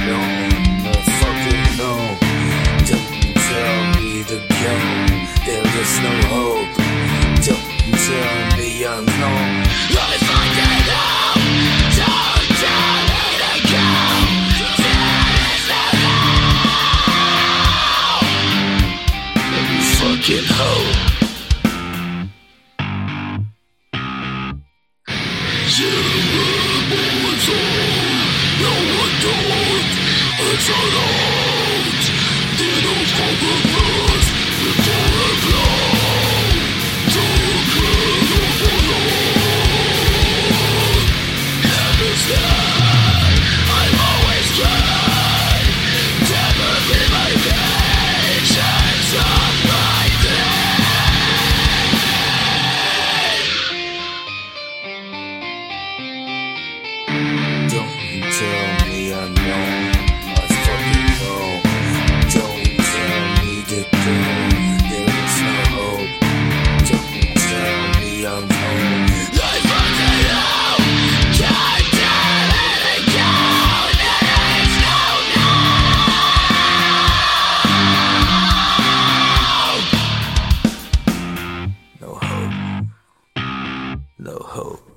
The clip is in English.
Don't tell me there is no hope. Don't tell me I'm wrong. Don't tell me there is no hope. Fucking. You were born so It's an out. They don't. Oh.